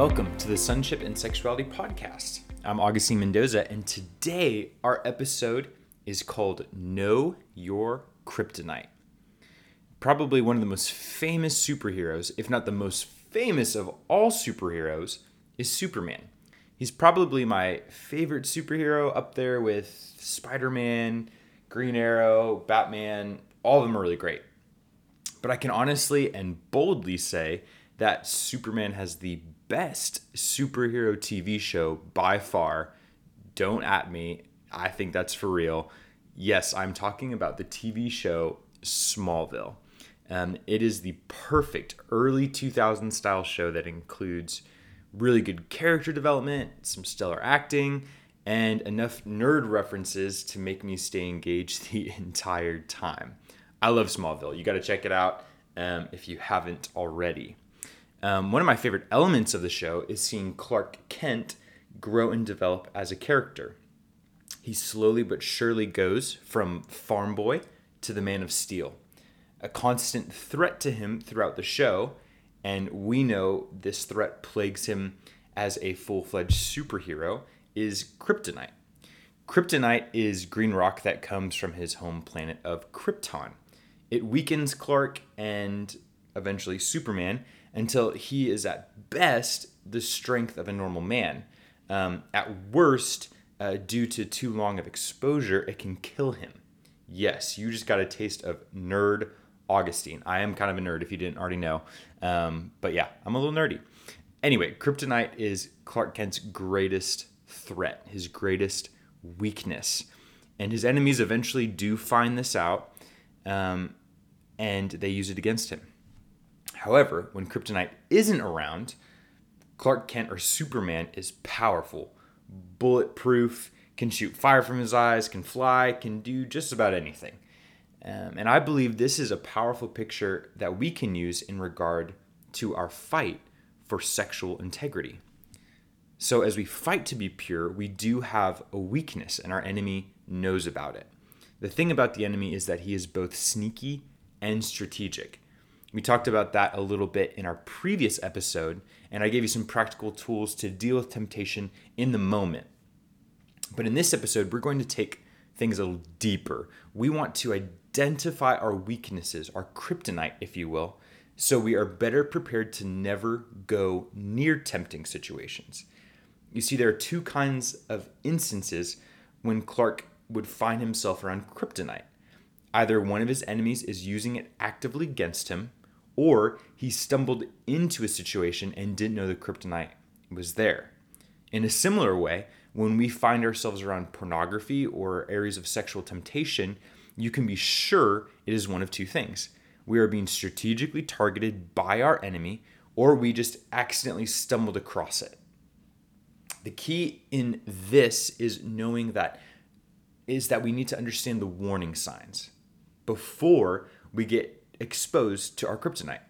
Welcome to the Sonship and Sexuality Podcast. I'm Augustine Mendoza, and today our episode is called Know Your Kryptonite. Probably one of the most famous superheroes, if not the most famous of all superheroes, is Superman. He's probably my favorite superhero up there with Spider Man, Green Arrow, Batman. All of them are really great. But I can honestly and boldly say that Superman has the best superhero TV show by far. Don't at me. I think that's for real. Yes, I'm talking about the TV show Smallville. Um, it is the perfect early 2000 style show that includes really good character development, some stellar acting, and enough nerd references to make me stay engaged the entire time. I love Smallville. You got to check it out um, if you haven't already. Um, one of my favorite elements of the show is seeing Clark Kent grow and develop as a character. He slowly but surely goes from farm boy to the man of steel, a constant threat to him throughout the show, and we know this threat plagues him as a full fledged superhero, is kryptonite. Kryptonite is green rock that comes from his home planet of Krypton. It weakens Clark and eventually Superman until he is at best the strength of a normal man. Um, at worst, uh, due to too long of exposure, it can kill him. Yes, you just got a taste of nerd Augustine. I am kind of a nerd if you didn't already know. Um, but yeah, I'm a little nerdy. Anyway, kryptonite is Clark Kent's greatest threat, his greatest weakness. And his enemies eventually do find this out um, and they use it against him. However, when kryptonite isn't around, Clark Kent or Superman is powerful, bulletproof, can shoot fire from his eyes, can fly, can do just about anything. Um, and I believe this is a powerful picture that we can use in regard to our fight for sexual integrity. So, as we fight to be pure, we do have a weakness, and our enemy knows about it. The thing about the enemy is that he is both sneaky and strategic. We talked about that a little bit in our previous episode, and I gave you some practical tools to deal with temptation in the moment. But in this episode, we're going to take things a little deeper. We want to identify our weaknesses, our kryptonite, if you will, so we are better prepared to never go near tempting situations. You see, there are two kinds of instances when Clark would find himself around kryptonite. Either one of his enemies is using it actively against him, or he stumbled into a situation and didn't know the kryptonite was there. In a similar way, when we find ourselves around pornography or areas of sexual temptation, you can be sure it is one of two things. We are being strategically targeted by our enemy, or we just accidentally stumbled across it. The key in this is knowing that is that we need to understand the warning signs before we get exposed to our kryptonite.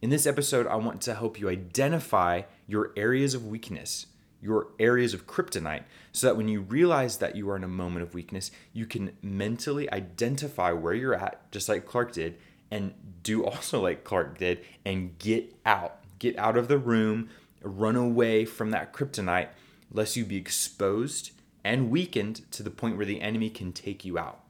In this episode, I want to help you identify your areas of weakness, your areas of kryptonite, so that when you realize that you are in a moment of weakness, you can mentally identify where you're at, just like Clark did, and do also like Clark did, and get out. Get out of the room, run away from that kryptonite, lest you be exposed and weakened to the point where the enemy can take you out.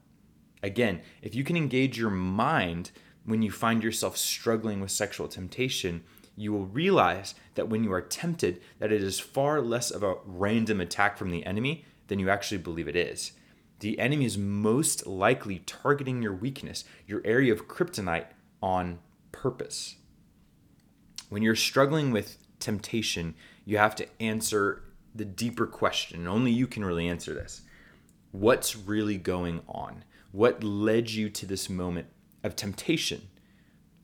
Again, if you can engage your mind when you find yourself struggling with sexual temptation, you will realize that when you are tempted, that it is far less of a random attack from the enemy than you actually believe it is. The enemy is most likely targeting your weakness, your area of kryptonite, on purpose. When you're struggling with temptation, you have to answer the deeper question, only you can really answer this. What's really going on? What led you to this moment of temptation.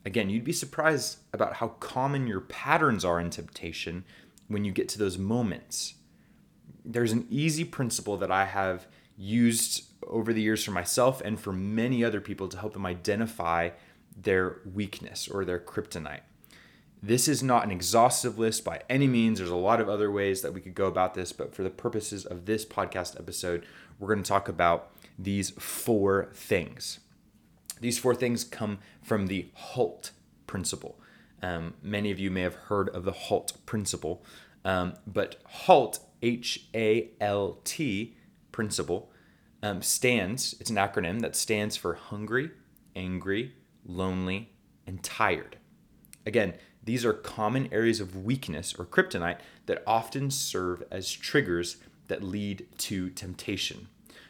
Again, you'd be surprised about how common your patterns are in temptation when you get to those moments. There's an easy principle that I have used over the years for myself and for many other people to help them identify their weakness or their kryptonite. This is not an exhaustive list by any means. There's a lot of other ways that we could go about this, but for the purposes of this podcast episode, we're going to talk about these four things. These four things come from the HALT principle. Um, many of you may have heard of the HALT principle. Um, but HALT, H A L T principle, um, stands, it's an acronym that stands for hungry, angry, lonely, and tired. Again, these are common areas of weakness or kryptonite that often serve as triggers that lead to temptation.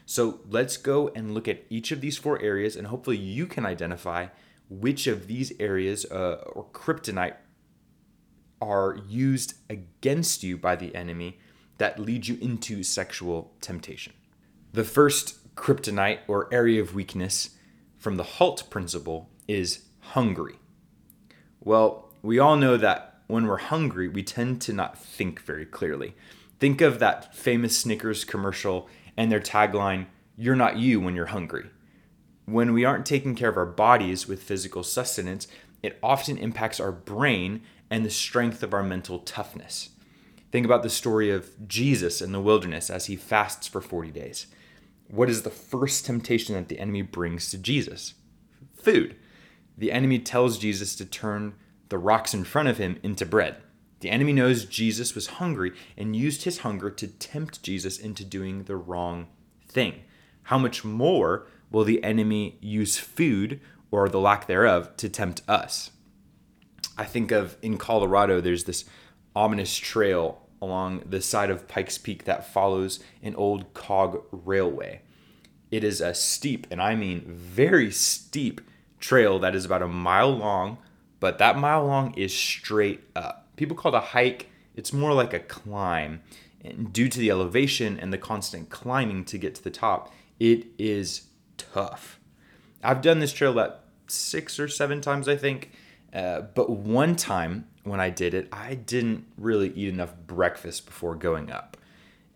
So let's go and look at each of these four areas, and hopefully you can identify which of these areas uh, or kryptonite are used against you by the enemy that lead you into sexual temptation. The first kryptonite or area of weakness from the HALT principle is hungry. Well, we all know that when we're hungry, we tend to not think very clearly. Think of that famous Snickers commercial and their tagline, You're not you when you're hungry. When we aren't taking care of our bodies with physical sustenance, it often impacts our brain and the strength of our mental toughness. Think about the story of Jesus in the wilderness as he fasts for 40 days. What is the first temptation that the enemy brings to Jesus? Food. The enemy tells Jesus to turn the rocks in front of him into bread. The enemy knows Jesus was hungry and used his hunger to tempt Jesus into doing the wrong thing. How much more will the enemy use food or the lack thereof to tempt us? I think of in Colorado, there's this ominous trail along the side of Pikes Peak that follows an old cog railway. It is a steep, and I mean very steep, trail that is about a mile long, but that mile long is straight up. People call it a hike, it's more like a climb. And due to the elevation and the constant climbing to get to the top, it is tough. I've done this trail about six or seven times, I think. Uh, but one time when I did it, I didn't really eat enough breakfast before going up.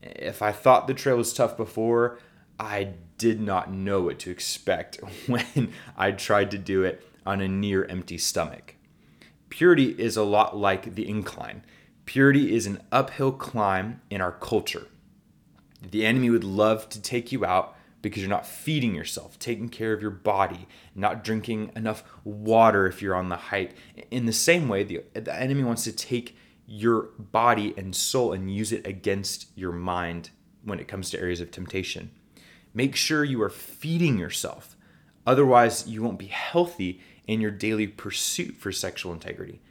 If I thought the trail was tough before, I did not know what to expect when I tried to do it on a near empty stomach. Purity is a lot like the incline. Purity is an uphill climb in our culture. The enemy would love to take you out because you're not feeding yourself, taking care of your body, not drinking enough water if you're on the hike. In the same way, the, the enemy wants to take your body and soul and use it against your mind when it comes to areas of temptation. Make sure you are feeding yourself. Otherwise, you won't be healthy in your daily pursuit for sexual integrity.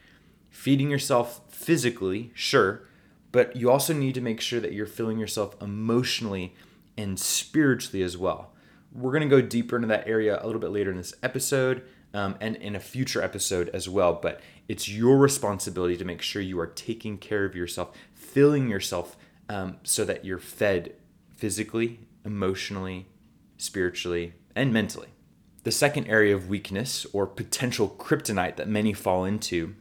Feeding yourself physically, sure, but you also need to make sure that you're filling yourself emotionally and spiritually as well. We're going to go deeper into that area a little bit later in this episode um, and in a future episode as well. But it's your responsibility to make sure you are taking care of yourself, filling yourself um, so that you're fed physically, emotionally, spiritually, and mentally. The second area of weakness or potential kryptonite that many fall into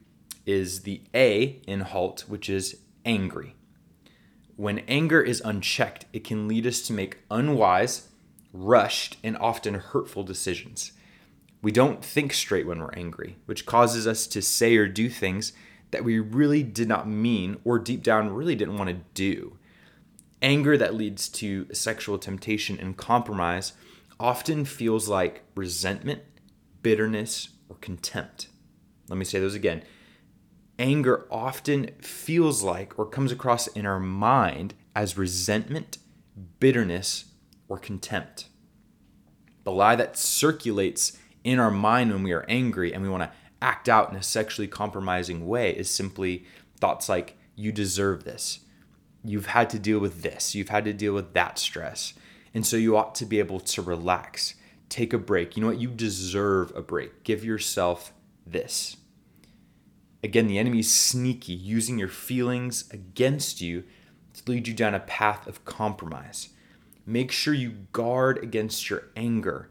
is the A in HALT, which is angry. When anger is unchecked, it can lead us to make unwise, rushed, and often hurtful decisions. We don't think straight when we're angry, which causes us to say or do things that we really did not mean or deep down really didn't want to do. Anger that leads to sexual temptation and compromise often feels like resentment, bitterness, or contempt. Let me say those again anger often feels like or comes across in our mind as resentment, bitterness, or contempt. The lie that circulates in our mind when we are angry and we want to act out in a sexually compromising way is simply thoughts like, you deserve this. You've had to deal with this. You've had to deal with that stress. And so you ought to be able to relax, take a break. You know what? You deserve a break. Give yourself this. Again, the enemy is sneaky, using your feelings against you to lead you down a path of compromise. Make sure you guard against your anger.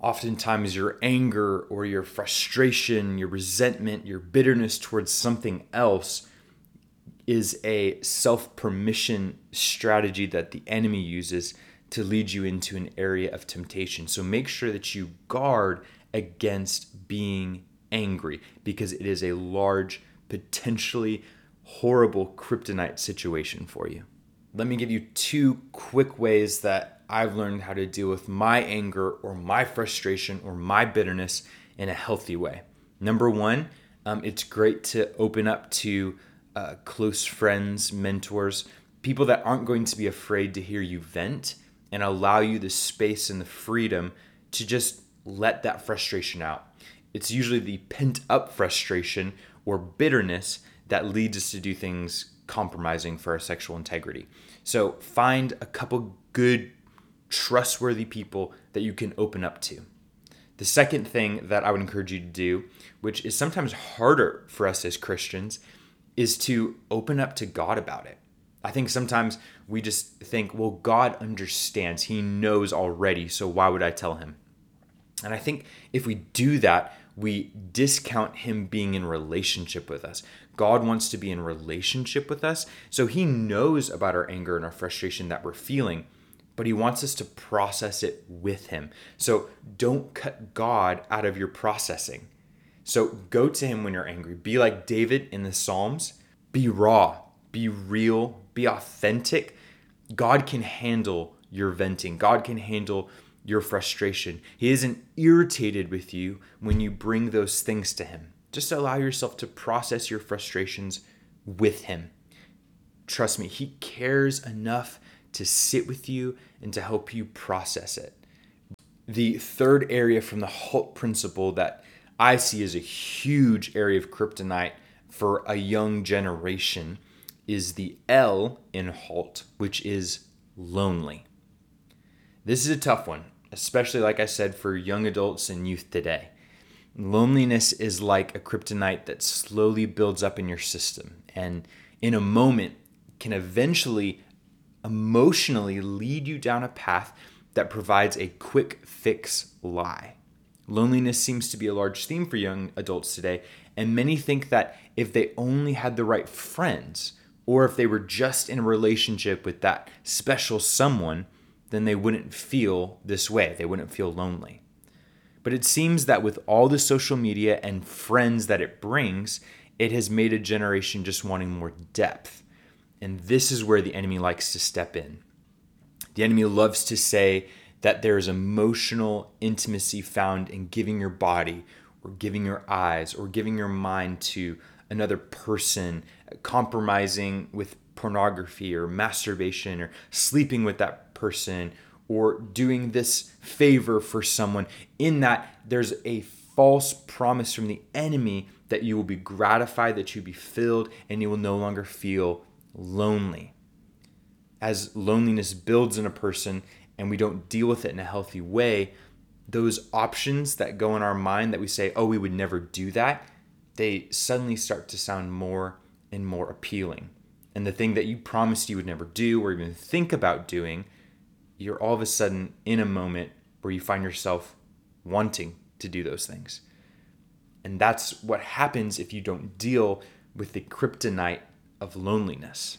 Oftentimes, your anger or your frustration, your resentment, your bitterness towards something else is a self permission strategy that the enemy uses to lead you into an area of temptation. So make sure that you guard against being angry because it is a large, potentially horrible kryptonite situation for you. Let me give you two quick ways that I've learned how to deal with my anger or my frustration or my bitterness in a healthy way. Number one, um, it's great to open up to uh, close friends, mentors, people that aren't going to be afraid to hear you vent and allow you the space and the freedom to just let that frustration out. It's usually the pent up frustration or bitterness that leads us to do things compromising for our sexual integrity. So find a couple good, trustworthy people that you can open up to. The second thing that I would encourage you to do, which is sometimes harder for us as Christians, is to open up to God about it. I think sometimes we just think, well, God understands. He knows already, so why would I tell him? And I think if we do that, we discount him being in relationship with us. God wants to be in relationship with us, so he knows about our anger and our frustration that we're feeling, but he wants us to process it with him. So don't cut God out of your processing. So go to him when you're angry. Be like David in the Psalms. Be raw, be real, be authentic. God can handle your venting. God can handle your frustration. He isn't irritated with you when you bring those things to him. Just allow yourself to process your frustrations with him. Trust me, he cares enough to sit with you and to help you process it. The third area from the HALT principle that I see as a huge area of kryptonite for a young generation is the L in HALT, which is lonely. This is a tough one, especially like I said, for young adults and youth today. Loneliness is like a kryptonite that slowly builds up in your system and in a moment can eventually emotionally lead you down a path that provides a quick fix lie. Loneliness seems to be a large theme for young adults today, and many think that if they only had the right friends, or if they were just in a relationship with that special someone, then they wouldn't feel this way. They wouldn't feel lonely. But it seems that with all the social media and friends that it brings, it has made a generation just wanting more depth. And this is where the enemy likes to step in. The enemy loves to say that there is emotional intimacy found in giving your body or giving your eyes or giving your mind to another person, compromising with pornography or masturbation or sleeping with that person or doing this favor for someone, in that there's a false promise from the enemy that you will be gratified, that you'll be filled, and you will no longer feel lonely. As loneliness builds in a person and we don't deal with it in a healthy way, those options that go in our mind that we say, oh, we would never do that, they suddenly start to sound more and more appealing. And the thing that you promised you would never do or even think about doing, you're all of a sudden in a moment where you find yourself wanting to do those things. And that's what happens if you don't deal with the kryptonite of loneliness.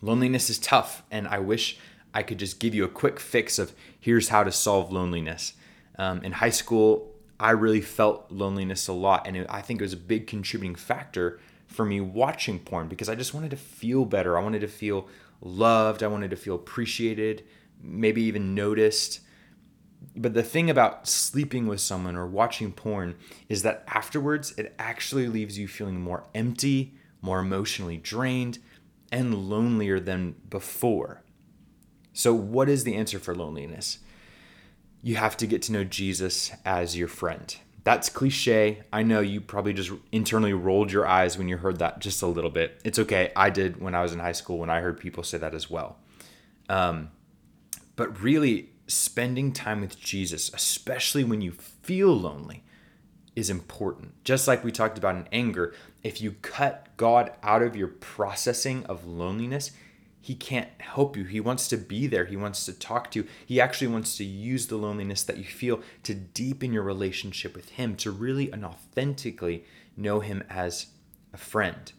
Loneliness is tough, and I wish I could just give you a quick fix of here's how to solve loneliness. Um, in high school, I really felt loneliness a lot. And it, I think it was a big contributing factor for me watching porn because I just wanted to feel better. I wanted to feel loved. I wanted to feel appreciated, maybe even noticed. But the thing about sleeping with someone or watching porn is that afterwards it actually leaves you feeling more empty, more emotionally drained, and lonelier than before. So, what is the answer for loneliness? you have to get to know Jesus as your friend. That's cliche. I know you probably just internally rolled your eyes when you heard that just a little bit. It's okay. I did when I was in high school when I heard people say that as well. Um, but really, spending time with Jesus, especially when you feel lonely, is important. Just like we talked about in anger, if you cut God out of your processing of loneliness, he can't help you. He wants to be there. He wants to talk to you. He actually wants to use the loneliness that you feel to deepen your relationship with Him, to really and authentically know Him as a friend.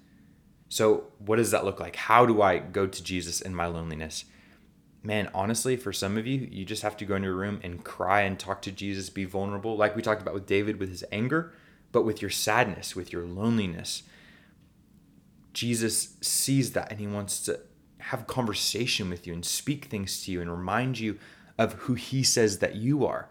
So, what does that look like? How do I go to Jesus in my loneliness? Man, honestly, for some of you, you just have to go into a room and cry and talk to Jesus, be vulnerable, like we talked about with David with his anger, but with your sadness, with your loneliness. Jesus sees that and he wants to have conversation with you and speak things to you and remind you of who he says that you are.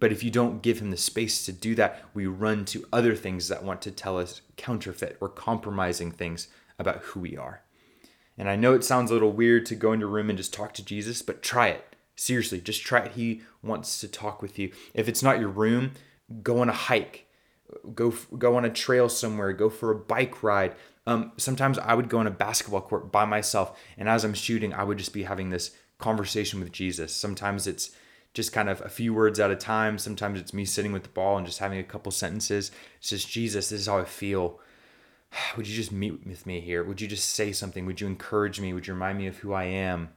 But if you don't give him the space to do that, we run to other things that want to tell us counterfeit or compromising things about who we are. And I know it sounds a little weird to go into a room and just talk to Jesus, but try it. Seriously, just try it. He wants to talk with you. If it's not your room, go on a hike, go go on a trail somewhere, go for a bike ride. Um, sometimes I would go on a basketball court by myself, and as I'm shooting, I would just be having this conversation with Jesus. Sometimes it's just kind of a few words at a time. Sometimes it's me sitting with the ball and just having a couple sentences. It's just, Jesus, this is how I feel. Would you just meet with me here? Would you just say something? Would you encourage me? Would you remind me of who I am?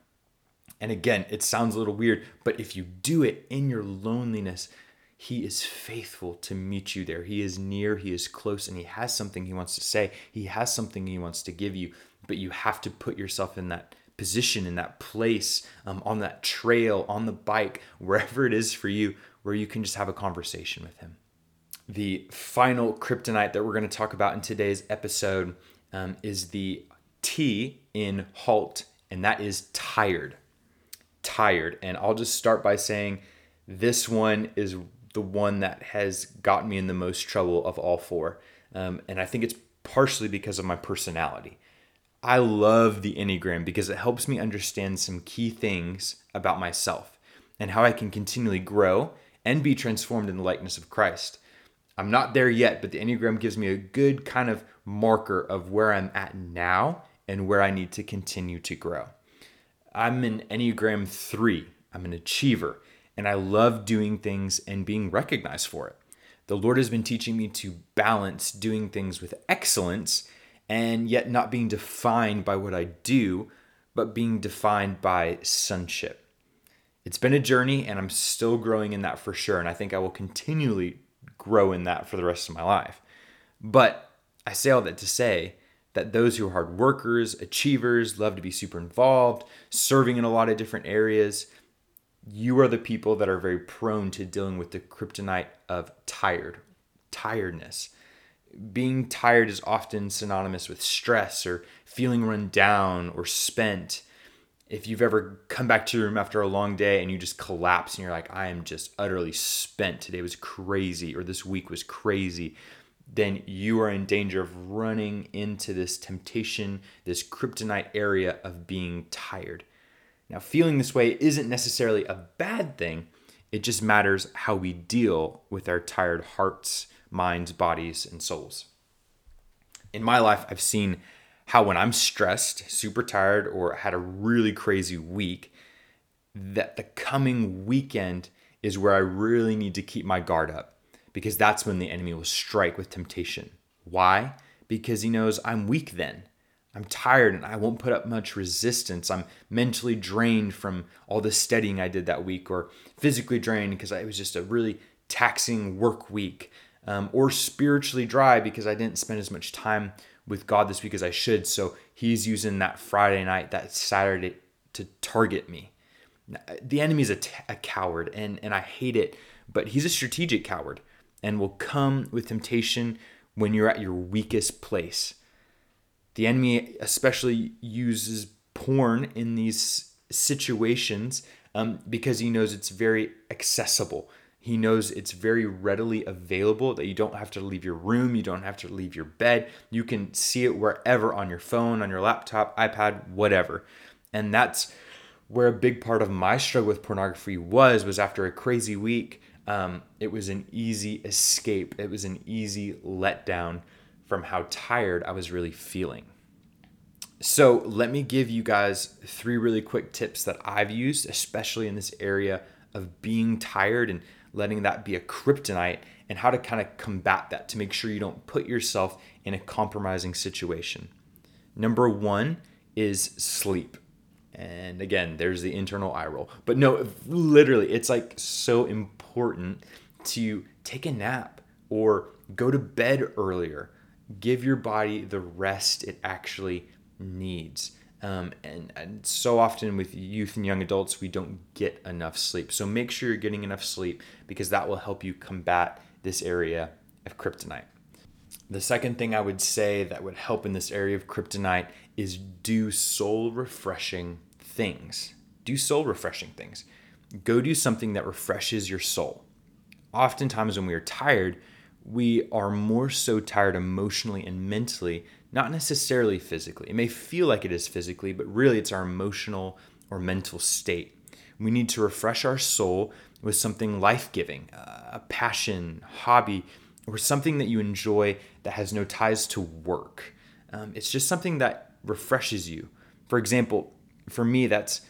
And again, it sounds a little weird, but if you do it in your loneliness, he is faithful to meet you there. He is near, He is close, and He has something He wants to say. He has something He wants to give you, but you have to put yourself in that position, in that place, um, on that trail, on the bike, wherever it is for you, where you can just have a conversation with Him. The final kryptonite that we're going to talk about in today's episode um, is the T in halt, and that is tired. Tired. And I'll just start by saying this one is the one that has gotten me in the most trouble of all four. Um, and I think it's partially because of my personality. I love the Enneagram because it helps me understand some key things about myself and how I can continually grow and be transformed in the likeness of Christ. I'm not there yet, but the Enneagram gives me a good kind of marker of where I'm at now and where I need to continue to grow. I'm an Enneagram 3. I'm an achiever and I love doing things and being recognized for it. The Lord has been teaching me to balance doing things with excellence and yet not being defined by what I do, but being defined by sonship. It's been a journey and I'm still growing in that for sure. And I think I will continually grow in that for the rest of my life. But I say all that to say that those who are hard workers, achievers, love to be super involved, serving in a lot of different areas, you are the people that are very prone to dealing with the kryptonite of tired, tiredness. Being tired is often synonymous with stress or feeling run down or spent. If you've ever come back to your room after a long day and you just collapse and you're like, I am just utterly spent, today was crazy, or this week was crazy, then you are in danger of running into this temptation, this kryptonite area of being tired. Now, feeling this way isn't necessarily a bad thing, it just matters how we deal with our tired hearts, minds, bodies, and souls. In my life, I've seen how when I'm stressed, super tired, or had a really crazy week, that the coming weekend is where I really need to keep my guard up because that's when the enemy will strike with temptation. Why? Because he knows I'm weak then. I'm tired and I won't put up much resistance. I'm mentally drained from all the studying I did that week, or physically drained because it was just a really taxing work week, um, or spiritually dry because I didn't spend as much time with God this week as I should. So He's using that Friday night, that Saturday to target me. The enemy's a, t- a coward, and, and I hate it, but he's a strategic coward and will come with temptation when you're at your weakest place. The enemy especially uses porn in these situations um, because he knows it's very accessible. He knows it's very readily available that you don't have to leave your room, you don't have to leave your bed. You can see it wherever on your phone, on your laptop, iPad, whatever. And that's where a big part of my struggle with pornography was was after a crazy week. Um, it was an easy escape. It was an easy letdown from how tired I was really feeling. So, let me give you guys three really quick tips that I've used, especially in this area of being tired and letting that be a kryptonite, and how to kind of combat that to make sure you don't put yourself in a compromising situation. Number one is sleep. And again, there's the internal eye roll. But no, literally, it's like so important to take a nap or go to bed earlier give your body the rest it actually needs. Um, and, and so often with youth and young adults, we don't get enough sleep. So make sure you're getting enough sleep because that will help you combat this area of kryptonite. The second thing I would say that would help in this area of kryptonite is do soul refreshing things. Do soul refreshing things. Go do something that refreshes your soul. Oftentimes, when we are tired, we are more so tired emotionally and mentally, not necessarily physically. It may feel like it is physically, but really it's our emotional or mental state. We need to refresh our soul with something life giving, uh, a passion, hobby, or something that you enjoy that has no ties to work. Um, it's just something that refreshes you. For example, for me, that's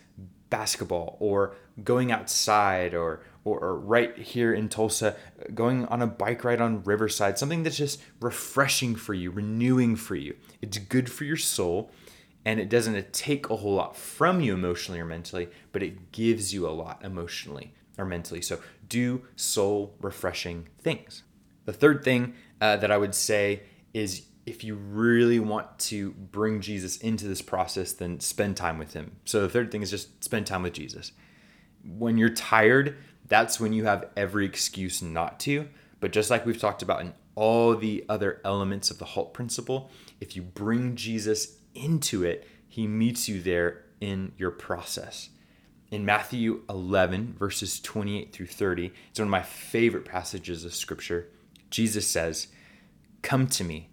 basketball or going outside or, or, or, right here in Tulsa, going on a bike ride on Riverside, something that's just refreshing for you, renewing for you. It's good for your soul and it doesn't take a whole lot from you emotionally or mentally, but it gives you a lot emotionally or mentally. So do soul refreshing things. The third thing uh, that I would say is if you really want to bring Jesus into this process, then spend time with him. So the third thing is just spend time with Jesus. When you're tired, that's when you have every excuse not to. But just like we've talked about in all the other elements of the HALT principle, if you bring Jesus into it, he meets you there in your process. In Matthew 11, verses 28 through 30, it's one of my favorite passages of scripture. Jesus says, Come to me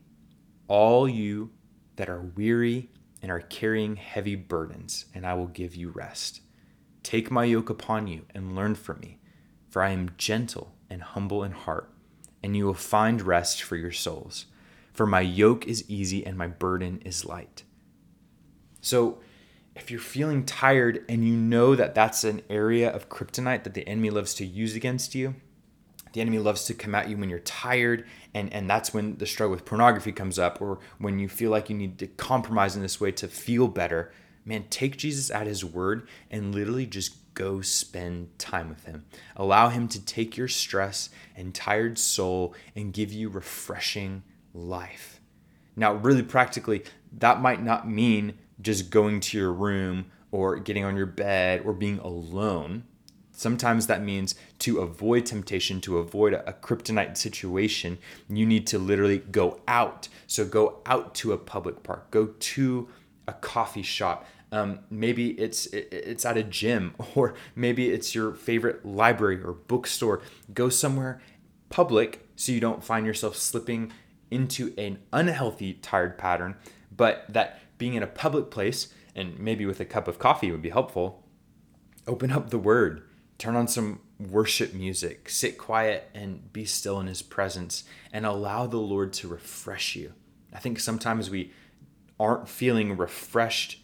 all you that are weary and are carrying heavy burdens, and I will give you rest. Take my yoke upon you and learn from me, for I am gentle and humble in heart, and you will find rest for your souls. For my yoke is easy and my burden is light. So, if you're feeling tired and you know that that's an area of kryptonite that the enemy loves to use against you, the enemy loves to come at you when you're tired, and, and that's when the struggle with pornography comes up, or when you feel like you need to compromise in this way to feel better. Man, take Jesus at his word and literally just go spend time with him. Allow him to take your stress and tired soul and give you refreshing life. Now, really practically, that might not mean just going to your room or getting on your bed or being alone Sometimes that means to avoid temptation, to avoid a, kryptonite situation, you need to literally go out. So go out to a public park, go to a coffee shop. Um, maybe it's it's at a gym, or maybe it's your favorite library or bookstore. Go somewhere public so you don't find yourself slipping into an unhealthy tired pattern. But that being in a public place and maybe with a cup of coffee would be helpful. Open up the Word turn on some worship music, sit quiet and be still in His presence, and allow the Lord to refresh you. I think sometimes we aren't feeling refreshed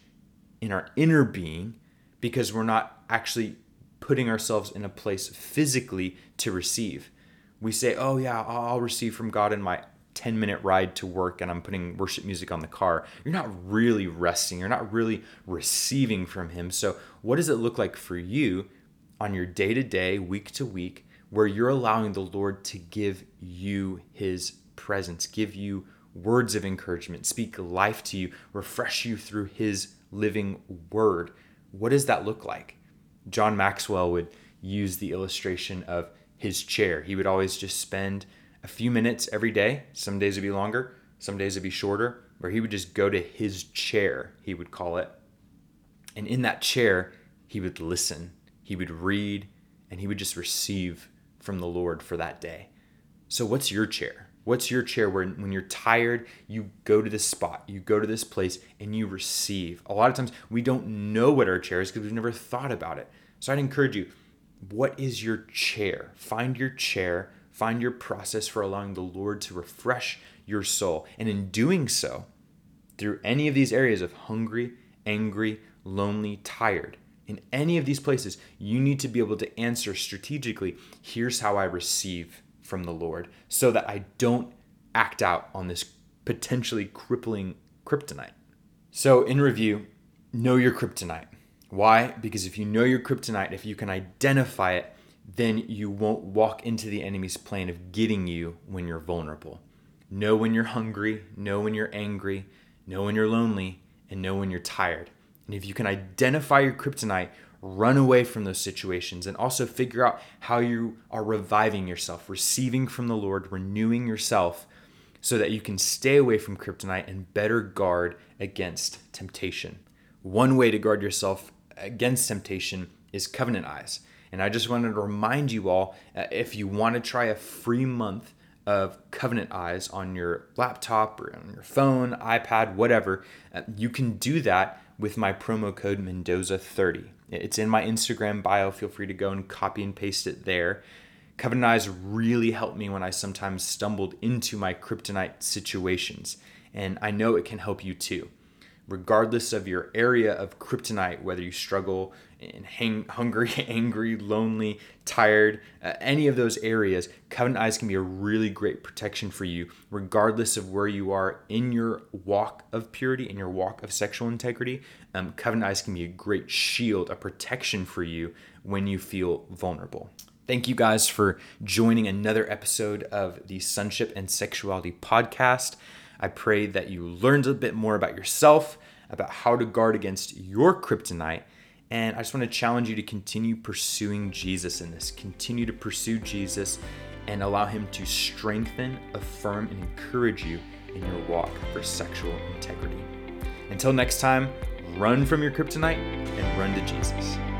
in our inner being because we're not actually putting ourselves in a place physically to receive. We say, Oh, yeah, I'll receive from God in my 10 minute ride to work and I'm putting worship music on the car. You're not really resting. You're not really receiving from Him. So, what does it look like for you on your day to day, week to week, where you're allowing the Lord to give you his presence, give you words of encouragement, speak life to you, refresh you through his living word. What does that look like? John Maxwell would use the illustration of his chair. He would always just spend a few minutes every day. Some days would be longer, some days would be shorter, where he would just go to his chair, he would call it. And in that chair, he would listen he would read, and he would just receive from the Lord for that day. So, what's your chair? What's your chair where when you're tired, you go to this spot, you go to this place, and you receive? A lot of times we don't know what our chair is because we've never thought about it. So, I'd encourage you what is your chair? Find your chair, find your process for allowing the Lord to refresh your soul. And in doing so, through any of these areas of hungry, angry, lonely, tired, in any of these places, you need to be able to answer strategically here's how I receive from the Lord so that I don't act out on this potentially crippling kryptonite. So, in review, know your kryptonite. Why? Because if you know your kryptonite, if you can identify it, then you won't walk into the enemy's plan of getting you when you're vulnerable. Know when you're hungry, know when you're angry, know when you're lonely, and know when you're tired. And if you can identify your kryptonite, run away from those situations and also figure out how you are reviving yourself, receiving from the Lord, renewing yourself so that you can stay away from kryptonite and better guard against temptation. One way to guard yourself against temptation is covenant eyes. And I just wanted to remind you all uh, if you want to try a free month of Covenant Eyes on your laptop or on your phone, iPad, whatever, uh, you can do that with my promo code Mendoza30. It's in my Instagram bio. Feel free to go and copy and paste it there. Covenant Eyes really helped me when I sometimes stumbled into my kryptonite situations, and I know it can help you too regardless of your area of kryptonite, whether you struggle in hang, hungry, angry, lonely, tired, uh, any of those areas, Covenant Eyes can be a really great protection for you, regardless of where you are in your walk of purity, in your walk of sexual integrity. Um, Covenant Eyes can be a great shield, a protection for you when you feel vulnerable. Thank you guys for joining another episode of the Sonship and Sexuality podcast. I pray that you learned a bit more about yourself, about how to guard against your kryptonite. And I just want to challenge you to continue pursuing Jesus in this. Continue to pursue Jesus and allow Him to strengthen, affirm, and encourage you in your walk for sexual integrity. Until next time, run from your kryptonite and run to Jesus.